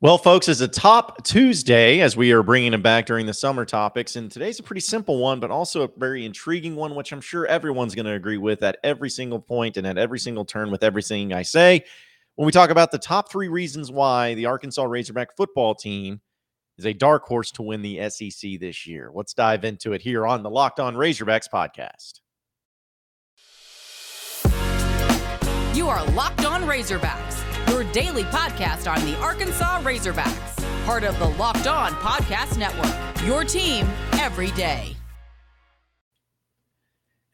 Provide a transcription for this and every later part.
Well, folks, it's a top Tuesday as we are bringing them back during the summer topics. And today's a pretty simple one, but also a very intriguing one, which I'm sure everyone's going to agree with at every single point and at every single turn with everything I say. When we talk about the top three reasons why the Arkansas Razorback football team is a dark horse to win the SEC this year. Let's dive into it here on the Locked On Razorbacks podcast. You are Locked On Razorbacks your daily podcast on the Arkansas Razorbacks, part of the Locked On Podcast Network. Your team every day.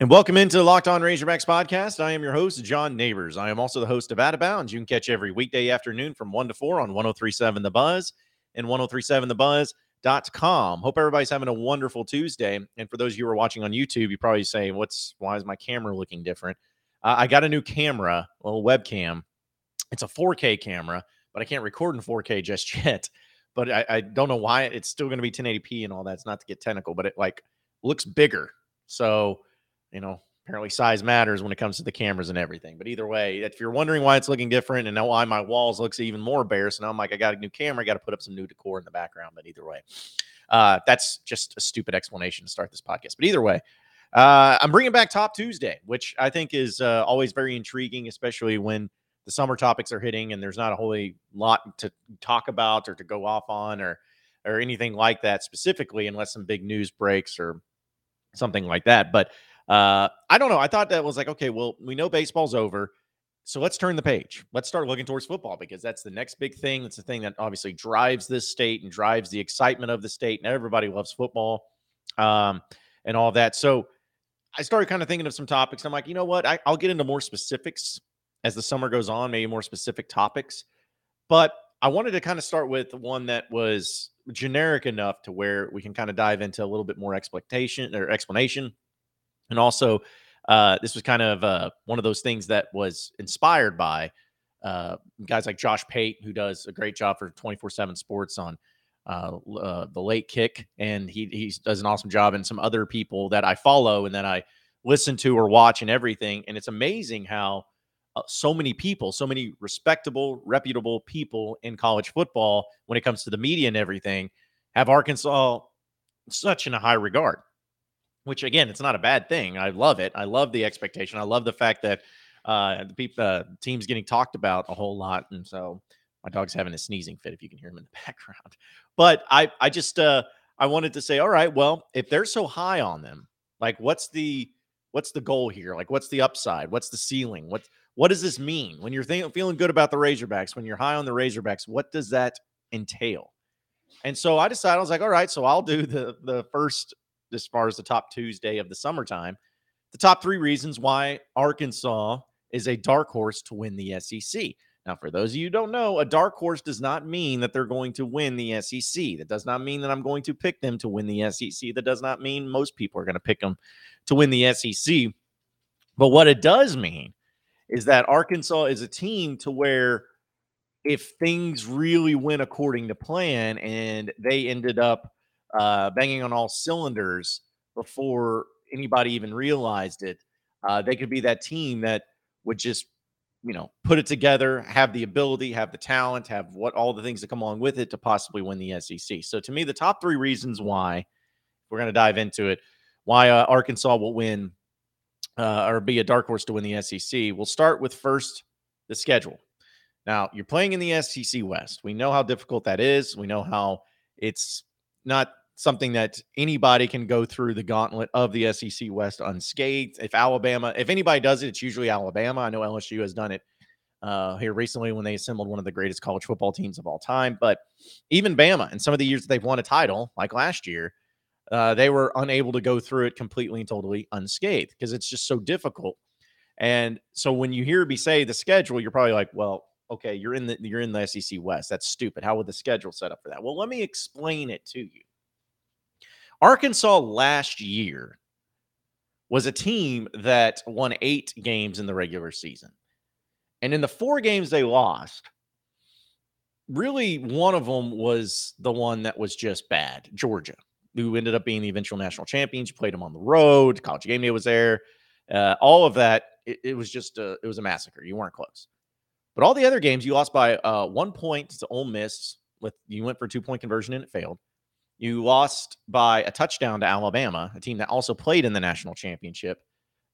And welcome into the Locked On Razorbacks podcast. I am your host, John Neighbors. I am also the host of Out of Bounds. You can catch every weekday afternoon from 1 to 4 on 1037 The Buzz and 1037TheBuzz.com. Hope everybody's having a wonderful Tuesday. And for those of you who are watching on YouTube, you probably say, What's why is my camera looking different? Uh, I got a new camera, a little webcam it's a 4K camera, but I can't record in 4K just yet. But I, I don't know why it's still going to be 1080p and all that. It's not to get technical, but it like looks bigger. So, you know, apparently size matters when it comes to the cameras and everything. But either way, if you're wondering why it's looking different and why my walls looks even more bare, so now I'm like, I got a new camera, I got to put up some new decor in the background. But either way, uh, that's just a stupid explanation to start this podcast. But either way, uh, I'm bringing back Top Tuesday, which I think is uh, always very intriguing, especially when the summer topics are hitting and there's not a whole lot to talk about or to go off on or or anything like that specifically unless some big news breaks or something like that but uh i don't know i thought that was like okay well we know baseball's over so let's turn the page. Let's start looking towards football because that's the next big thing that's the thing that obviously drives this state and drives the excitement of the state and everybody loves football um and all that so i started kind of thinking of some topics i'm like you know what? I, i'll get into more specifics as the summer goes on, maybe more specific topics. But I wanted to kind of start with one that was generic enough to where we can kind of dive into a little bit more expectation or explanation. And also, uh, this was kind of uh, one of those things that was inspired by uh, guys like Josh Pate, who does a great job for 24 7 sports on uh, uh, the late kick. And he, he does an awesome job, and some other people that I follow and that I listen to or watch and everything. And it's amazing how so many people, so many respectable, reputable people in college football when it comes to the media and everything have Arkansas such in a high regard. Which again, it's not a bad thing. I love it. I love the expectation. I love the fact that uh, the people, uh, team's getting talked about a whole lot, and so my dog's having a sneezing fit if you can hear him in the background. But I, I just, uh, I wanted to say, all right, well, if they're so high on them, like, what's the, what's the goal here? Like, what's the upside? What's the ceiling? What's what does this mean when you're th- feeling good about the Razorbacks? When you're high on the Razorbacks, what does that entail? And so I decided I was like, all right, so I'll do the the first as far as the top Tuesday of the summertime, the top three reasons why Arkansas is a dark horse to win the SEC. Now, for those of you who don't know, a dark horse does not mean that they're going to win the SEC. That does not mean that I'm going to pick them to win the SEC. That does not mean most people are going to pick them to win the SEC. But what it does mean is that Arkansas is a team to where if things really went according to plan and they ended up uh, banging on all cylinders before anybody even realized it, uh, they could be that team that would just, you know, put it together, have the ability, have the talent, have what all the things that come along with it to possibly win the SEC. So to me, the top three reasons why we're going to dive into it, why uh, Arkansas will win uh, or be a dark horse to win the SEC. We'll start with first the schedule. Now, you're playing in the SEC West. We know how difficult that is. We know how it's not something that anybody can go through the gauntlet of the SEC West unscathed. If Alabama, if anybody does it, it's usually Alabama. I know LSU has done it uh, here recently when they assembled one of the greatest college football teams of all time. But even Bama, in some of the years that they've won a title, like last year, uh, they were unable to go through it completely and totally unscathed because it's just so difficult. And so when you hear me say the schedule, you're probably like, well, okay, you're in the you're in the SEC West. That's stupid. How would the schedule set up for that? Well, let me explain it to you. Arkansas last year was a team that won eight games in the regular season. And in the four games they lost, really one of them was the one that was just bad Georgia who ended up being the eventual national champions. You played them on the road. College game day was there. Uh, all of that, it, it, was just a, it was a massacre. You weren't close. But all the other games, you lost by uh, one point to Ole Miss with you went for two point conversion and it failed. You lost by a touchdown to Alabama, a team that also played in the national championship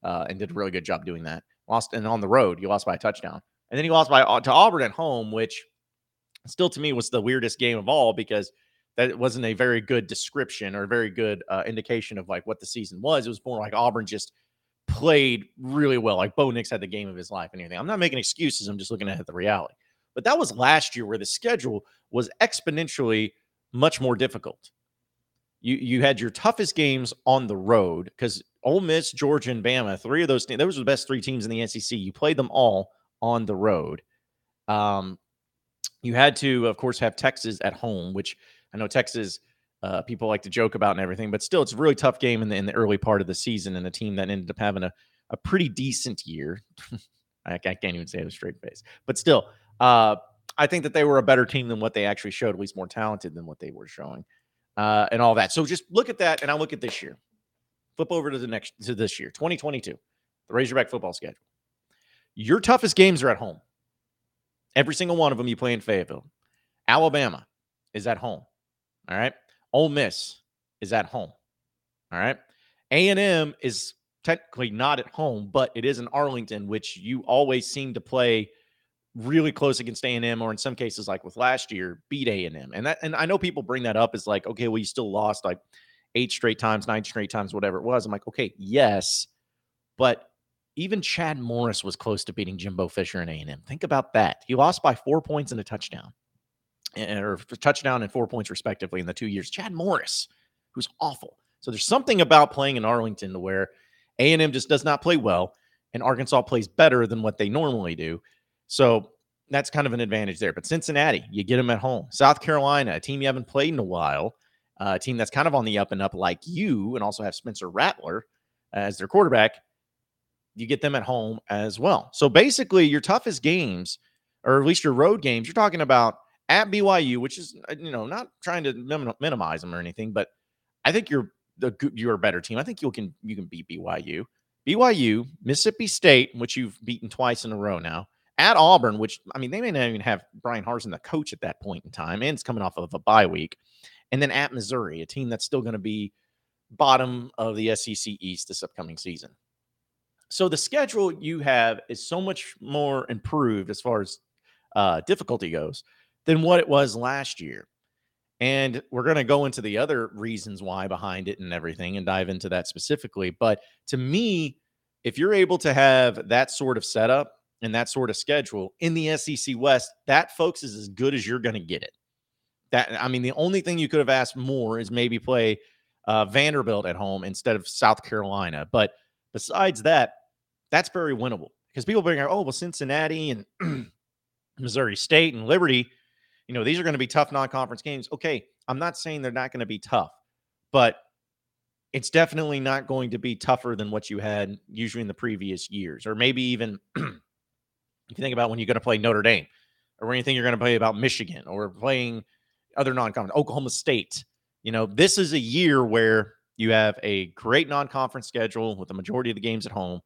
uh, and did a really good job doing that. Lost and on the road, you lost by a touchdown, and then you lost by uh, to Auburn at home, which still to me was the weirdest game of all because that wasn't a very good description or a very good uh, indication of like what the season was. It was more like Auburn just played really well. Like Bo Nix had the game of his life and everything. I'm not making excuses. I'm just looking at the reality. But that was last year where the schedule was exponentially much more difficult. You you had your toughest games on the road because Ole Miss, Georgia, and Bama, three of those teams, those were the best three teams in the SEC. You played them all on the road. Um, you had to, of course, have Texas at home, which I know Texas uh, people like to joke about and everything, but still, it's a really tough game in the in the early part of the season, and a team that ended up having a a pretty decent year. I, I, can't even say it a straight face, but still, uh, I think that they were a better team than what they actually showed, at least more talented than what they were showing, uh, and all that. So just look at that, and I look at this year. Flip over to the next to this year, 2022, the Razorback football schedule. Your toughest games are at home. Every single one of them you play in Fayetteville. Alabama is at home. All right. Ole Miss is at home. All right. A&M is technically not at home, but it is in Arlington, which you always seem to play really close against A&M or in some cases like with last year beat A&M. And that and I know people bring that up as like okay, well you still lost like eight straight times, nine straight times, whatever it was. I'm like, okay, yes, but even Chad Morris was close to beating Jimbo Fisher and A&M. Think about that. He lost by 4 points and a touchdown or touchdown and four points respectively in the two years. Chad Morris, who's awful. So there's something about playing in Arlington to where A&M just does not play well, and Arkansas plays better than what they normally do. So that's kind of an advantage there. But Cincinnati, you get them at home. South Carolina, a team you haven't played in a while, uh, a team that's kind of on the up and up like you, and also have Spencer Rattler as their quarterback. You get them at home as well. So basically, your toughest games, or at least your road games, you're talking about – at BYU, which is uh, you know not trying to minimize them or anything, but I think you're the you're a better team. I think you can you can beat BYU. BYU, Mississippi State, which you've beaten twice in a row now. At Auburn, which I mean, they may not even have Bryan Harsin the coach at that point in time, and it's coming off of a bye week. And then at Missouri, a team that's still going to be bottom of the SEC East this upcoming season. So the schedule you have is so much more improved as far as uh, difficulty goes than what it was last year. And we're going to go into the other reasons why behind it and everything and dive into that specifically. But to me, if you're able to have that sort of setup and that sort of schedule in the SEC West, that folks is as good as you're going to get it. That I mean, the only thing you could have asked more is maybe play uh, Vanderbilt at home instead of South Carolina. But besides that, that's very winnable because people bring out, oh, well, Cincinnati and Missouri State and Liberty you know, these are going to be tough non conference games. Okay. I'm not saying they're not going to be tough, but it's definitely not going to be tougher than what you had usually in the previous years, or maybe even if you think about when you're going to play Notre Dame, or think you're going to play about Michigan, or playing other non-conference, Oklahoma State. You know, this is a year where you have a great non-conference schedule with the majority of the games at home,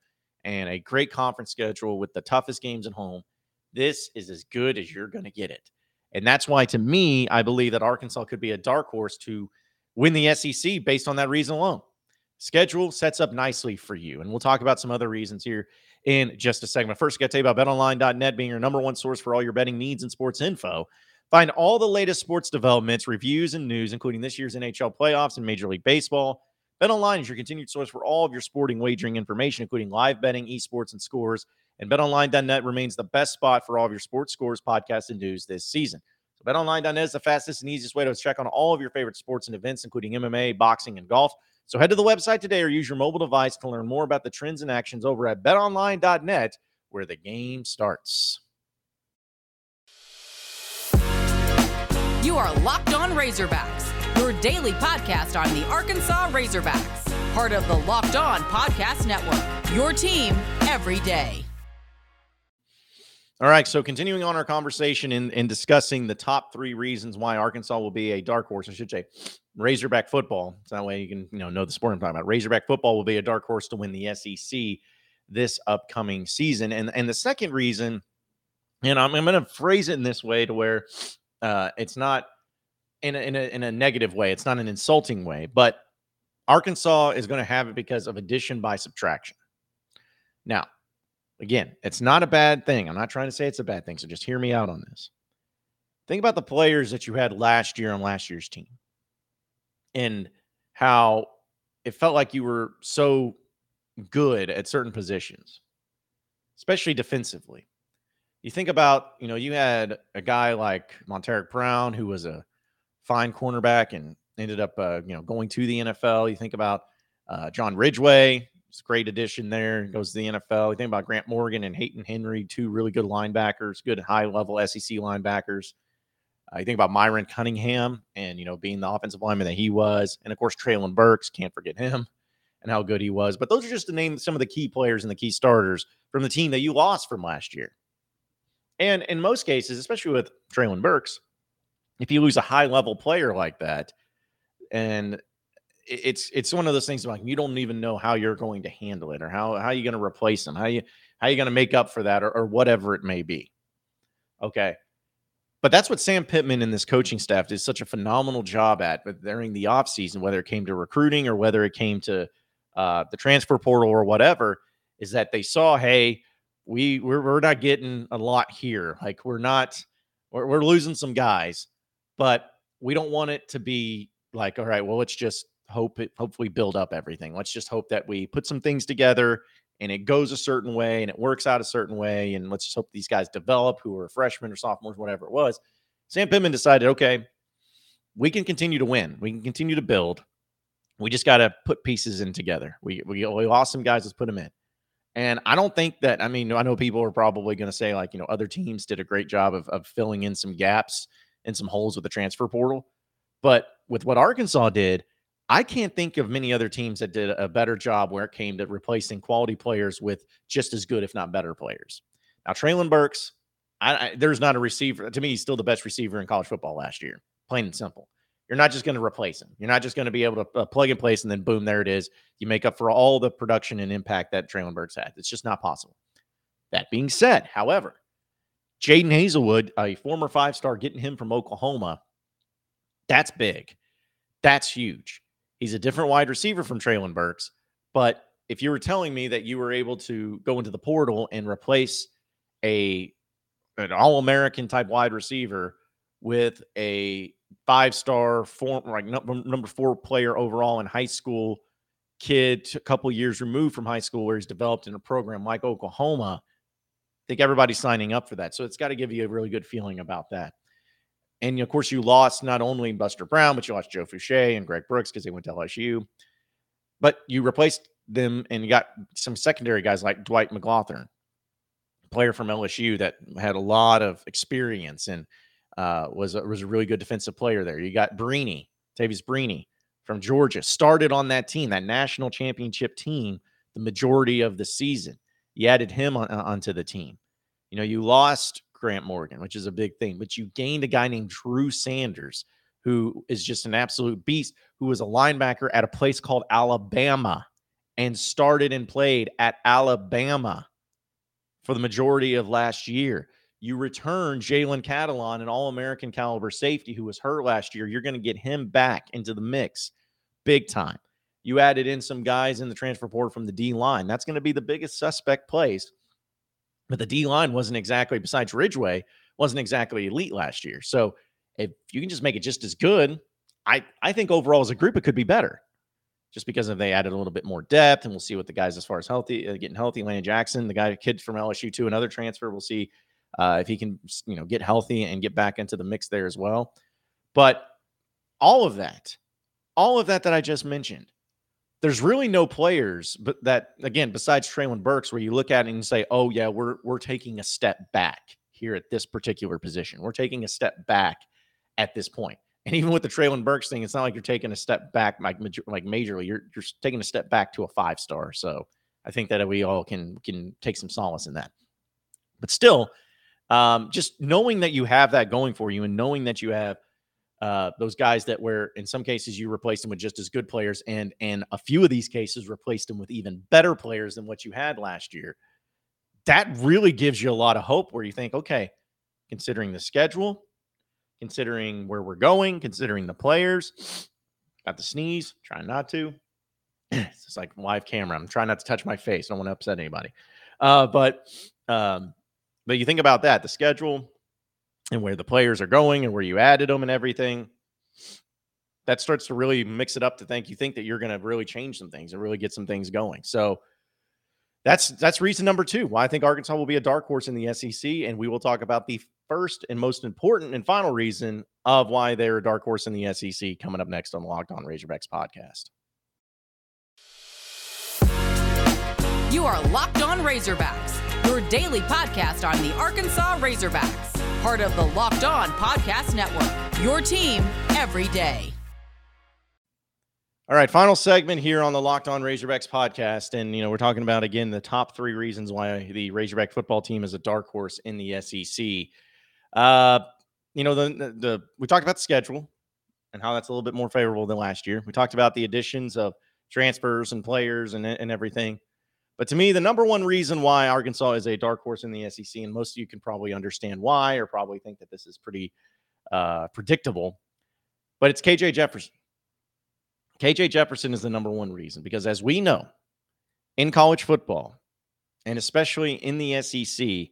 and a great conference schedule with the toughest games at home. This is as good as you're going to get it. And that's why, to me, I believe that Arkansas could be a dark horse to win the SEC based on that reason alone. Schedule sets up nicely for you. And we'll talk about some other reasons here in just a second. But First, I got to tell you about betonline.net being your number one source for all your betting needs and sports info. Find all the latest sports developments, reviews, and news, including this year's NHL playoffs and Major League Baseball. BetOnline is your continued source for all of your sporting wagering information, including live betting, esports, and scores. And betonline.net remains the best spot for all of your sports scores, podcasts, and news this season. So betonline.net is the fastest and easiest way to check on all of your favorite sports and events, including MMA, boxing, and golf. So head to the website today or use your mobile device to learn more about the trends and actions over at betonline.net, where the game starts. You are Locked On Razorbacks, your daily podcast on the Arkansas Razorbacks, part of the Locked On Podcast Network. Your team every day. All right. So continuing on our conversation in, in discussing the top three reasons why Arkansas will be a dark horse, I should say Razorback football. So that way you can you know know the sport I'm talking about. Razorback football will be a dark horse to win the SEC this upcoming season. And and the second reason, and I'm, I'm to phrase it in this way to where uh, it's not in a, in a, in a negative way. It's not an insulting way, but Arkansas is to have it because of addition by subtraction. Now, again, it's not a bad thing. I'm not trying to say it's a bad thing. So just hear me out on this. Think about the players that you had last year on last year's team and how it felt like you were so good at certain positions, especially defensively. You think about, you know, you had a guy like Montaric Brown, who was a fine cornerback and ended up, uh, you know, going to the NFL. You think about uh, John Ridgeway, it's a great addition there. Goes to the NFL. You think about Grant Morgan and Hayden Henry, two really good linebackers, good high level SEC linebackers. Uh, you think about Myron Cunningham and, you know, being the offensive lineman that he was. And of course, Treylon Burks, can't forget him and how good he was. But those are just to name some of the key players and the key starters from the team that you lost from last year. And in most cases, especially with Treylon Burks, if you lose a high level player like that, and it's it's one of those things like you don't even know how you're going to handle it or how how you going to replace them, how you how you going to make up for that or, or whatever it may be. Okay. But that's what Sam Pittman and this coaching staff did such a phenomenal job at but during the offseason, whether it came to recruiting or whether it came to uh, the transfer portal or whatever, is that they saw, hey, we we're, we're not getting a lot here. Like we're not we're, we're losing some guys, but we don't want it to be like, all right, well, let's just hope it hopefully build up everything. Let's just hope that we put some things together and it goes a certain way and it works out a certain way. And let's just hope these guys develop who are freshmen or sophomores, whatever it was. Sam Pittman decided, okay, we can continue to win. We can continue to build. We just got to put pieces in together. We, we, we lost some guys. Let's put them in. And I don't think that, I mean, I know people are probably going to say, like, you know, other teams did a great job of, of filling in some gaps and some holes with the transfer portal. But with what Arkansas did, I can't think of many other teams that did a better job where it came to replacing quality players with just as good, if not better, players. Now, Treylon Burks, I, I, there's not a receiver. To me, he's still the best receiver in college football last year, plain and simple. You're not just going to replace him. You're not just going to be able to uh, plug and place and then boom, there it is. You make up for all the production and impact that Treylon Burks had. It's just not possible. That being said, however, Jadon Haselwood, a former five star, getting him from Oklahoma, that's big. That's huge. He's a different wide receiver from Treylon Burks. But if you were telling me that you were able to go into the portal and replace a an all American type wide receiver with a five star form like number four player overall in high school kid a couple years removed from high school where he's developed in a program like Oklahoma I think everybody's signing up for that so it's got to give you a really good feeling about that and of course, you lost not only Buster Brown, but you lost Joe Foucha and Greg Brooks because they went to LSU. But you replaced them and you got some secondary guys like Dwight McGlothern, player from LSU that had a lot of experience and uh, was, a, was a really good defensive player there. You got Brini, Tavius Brini from Georgia, started on that team, that national championship team, the majority of the season. You added him on, onto the team. You know, you lost Grant Morgan, which is a big thing. But you gained a guy named Drew Sanders, who is just an absolute beast, who was a linebacker at a place called Alabama and started and played at Alabama for the majority of last year. You return Jalen Catalon, an All American caliber safety who was hurt last year. You're going to get him back into the mix big time. You added in some guys in the transfer portal from the D line. That's going to be the biggest suspect place but the D line wasn't exactly, besides Ridgeway, wasn't exactly elite last year. So if you can just make it just as good, I I think overall as a group it could be better. Just because if they added a little bit more depth, and we'll see what the guys as far as healthy, uh, getting healthy. Landon Jackson, the guy kid from LSU to another transfer, we'll see uh, if he can you know get healthy and get back into the mix there as well. But all of that, all of that that I just mentioned, there's really no players, but that again, besides Treylon Burks, where you look at it and say, "Oh yeah, we're we're taking a step back here at this particular position. We're taking a step back at this point." And even with the Treylon Burks thing, it's not like you're taking a step back like like majorly. You're you're taking a step back to a five star. So I think that we all can can take some solace in that. But still, um, just knowing that you have that going for you, and knowing that you have uh, those guys that were in some cases you replaced them with just as good players, and and a few of these cases replaced them with even better players than what you had last year. That really gives you a lot of hope. Where you think, okay, considering the schedule, considering where we're going, considering the players. Got the sneeze, trying not to. it's like live camera. I'm trying not to touch my face. I don't want to upset anybody. Uh, but um, but you think about that, the schedule and where the players are going and where you added them and everything. That starts to really mix it up to think you think that you're going to really change some things and really get some things going. So that's that's reason number two why I think Arkansas will be a dark horse in the SEC, and we will talk about the first and most important and final reason of why they're a dark horse in the SEC coming up next on the Locked On Razorbacks podcast. You are Locked On Razorbacks, your daily podcast on the Arkansas Razorbacks, part of the Locked On Podcast Network. Your team every day. All right, final segment here on the Locked On Razorbacks podcast. And, you know, we're talking about, again, the top three reasons why the Razorback football team is a dark horse in the SEC. Uh, you know, the, the, the we talked about the schedule and how that's a little bit more favorable than last year. We talked about the additions of transfers and players and, and everything. But to me, the number one reason why Arkansas is a dark horse in the SEC, and most of you can probably understand why or probably think that this is pretty uh, predictable, but it's KJ Jefferson. KJ Jefferson is the number one reason because, as we know, in college football, and especially in the SEC,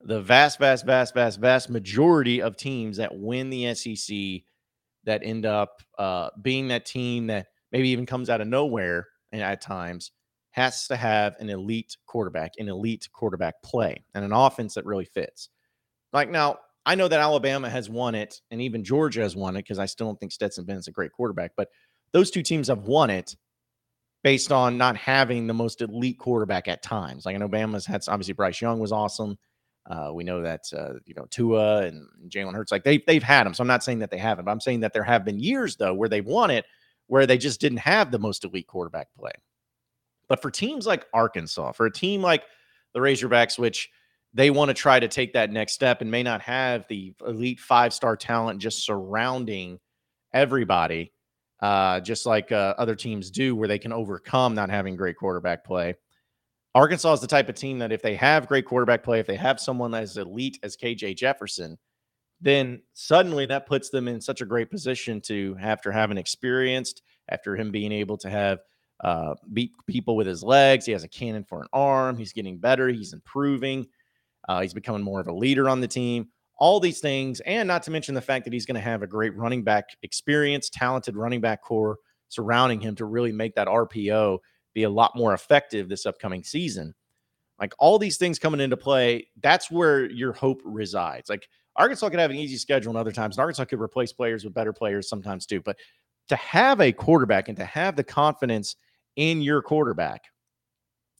the vast, vast, vast, vast, vast majority of teams that win the SEC that end up uh, being that team that maybe even comes out of nowhere and at times has to have an elite quarterback, an elite quarterback play, and an offense that really fits. Like now, I know that Alabama has won it, and even Georgia has won it because I still don't think Stetson Bennett's a great quarterback, but those two teams have won it based on not having the most elite quarterback at times. Like I know Bama's had obviously Bryce Young was awesome. Uh, we know that uh, you know Tua and Jalen Hurts, like they they've had them. So I'm not saying that they haven't, but I'm saying that there have been years though where they've won it where they just didn't have the most elite quarterback play. But for teams like Arkansas, for a team like the Razorbacks, which they want to try to take that next step and may not have the elite five star talent just surrounding everybody, uh, just like uh, other teams do, where they can overcome not having great quarterback play. Arkansas is the type of team that if they have great quarterback play, if they have someone as elite as KJ Jefferson, then suddenly that puts them in such a great position to, after having experienced, after him being able to have uh, beat people with his legs, he has a cannon for an arm, he's getting better, he's improving, uh, he's becoming more of a leader on the team all these things, and not to mention the fact that he's going to have a great running back experience, talented running back core surrounding him to really make that RPO be a lot more effective this upcoming season. Like all these things coming into play, that's where your hope resides. Like Arkansas could have an easy schedule and other times, and Arkansas could replace players with better players sometimes too. But to have a quarterback and to have the confidence in your quarterback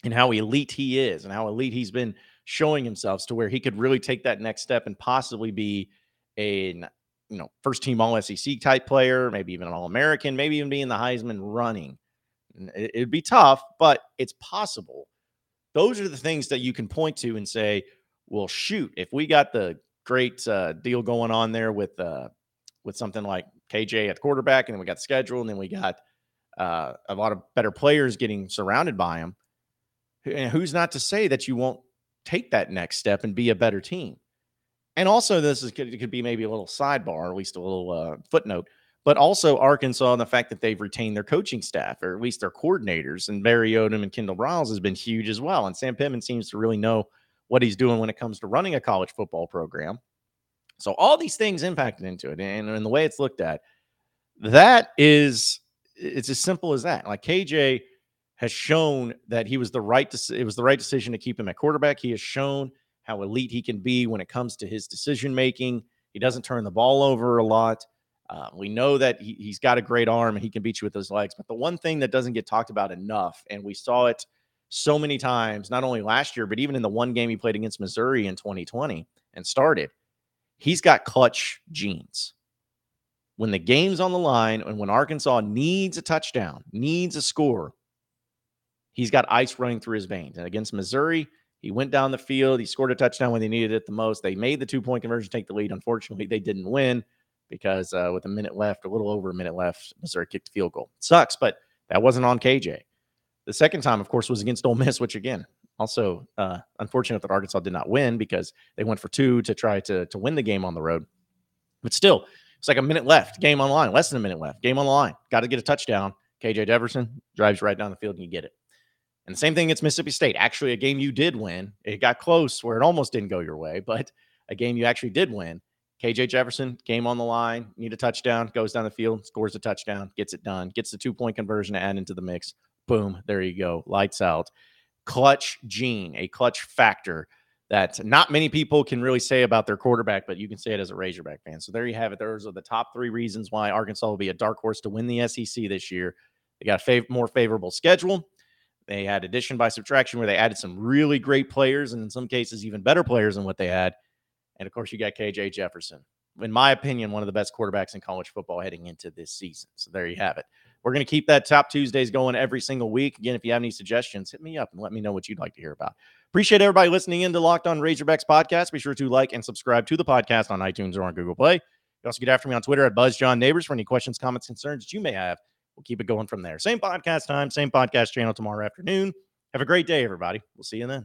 and how elite he is and how elite he's been showing himself to where he could really take that next step and possibly be a you know first team all SEC type player, maybe even an all American, maybe even be in the Heisman running. It'd be tough, but it's possible. Those are the things that you can point to and say, "Well, shoot, if we got the great uh, deal going on there with uh, with something like KJ at quarterback, and then we got schedule, and then we got uh, a lot of better players getting surrounded by him. And Who's not to say that you won't take that next step and be a better team. And also, this is could, could be maybe a little sidebar, or at least a little uh, footnote, but also Arkansas and the fact that they've retained their coaching staff, or at least their coordinators, and Barry Odom and Kendall Briles has been huge as well. And Sam Pittman seems to really know what he's doing when it comes to running a college football program. So all these things impacted into it, and, and the way it's looked at, that is, it's as simple as that. Like KJ has shown that he was the right to, it was the right decision to keep him at quarterback. He has shown how elite he can be when it comes to his decision making. He doesn't turn the ball over a lot. Uh, we know that he, he's got a great arm and he can beat you with those legs. But the one thing that doesn't get talked about enough, and we saw it so many times, not only last year, but even in the one game he played against Missouri in 2020 and started, he's got clutch genes. When the game's on the line and when Arkansas needs a touchdown, needs a score, he's got ice running through his veins. And against Missouri, he went down the field. He scored a touchdown when they needed it the most. They made the two point conversion, take the lead. Unfortunately, they didn't win because uh, with a minute left, a little over a minute left, Missouri kicked a field goal. Sucks, but that wasn't on KJ. The second time, of course, was against Ole Miss, which again, also uh, unfortunate that Arkansas did not win because they went for two to try to to win the game on the road. But still, it's like a minute left, game on line, less than a minute left, game on line. Got to get a touchdown. KJ Jefferson drives right down the field and you get it. And the same thing against Mississippi State. Actually, a game you did win. It got close where it almost didn't go your way, but a game you actually did win. KJ Jefferson, game on the line, need a touchdown, goes down the field, scores a touchdown, gets it done, gets the two point conversion to add into the mix. Boom, there you go. Lights out. Clutch gene, a clutch factor that not many people can really say about their quarterback, but you can say it as a Razorback fan. So there you have it. Those are the top three reasons why Arkansas will be a dark horse to win the SEC this year. They got a fav- more favorable schedule. They had addition by subtraction where they added some really great players and in some cases even better players than what they had. And of course, you got KJ Jefferson. In my opinion, one of the best quarterbacks in college football heading into this season. So there you have it. We're going to keep that top Tuesdays going every single week. Again, if you have any suggestions, hit me up and let me know what you'd like to hear about. Appreciate everybody listening in to Locked On Razorbacks podcast. Be sure to like and subscribe to the podcast on iTunes or on Google Play. You also get after me on Twitter at BuzzJohnNeighbors for any questions, comments, concerns that you may have. We'll keep it going from there. Same podcast time, same podcast channel tomorrow afternoon. Have a great day, everybody. We'll see you then.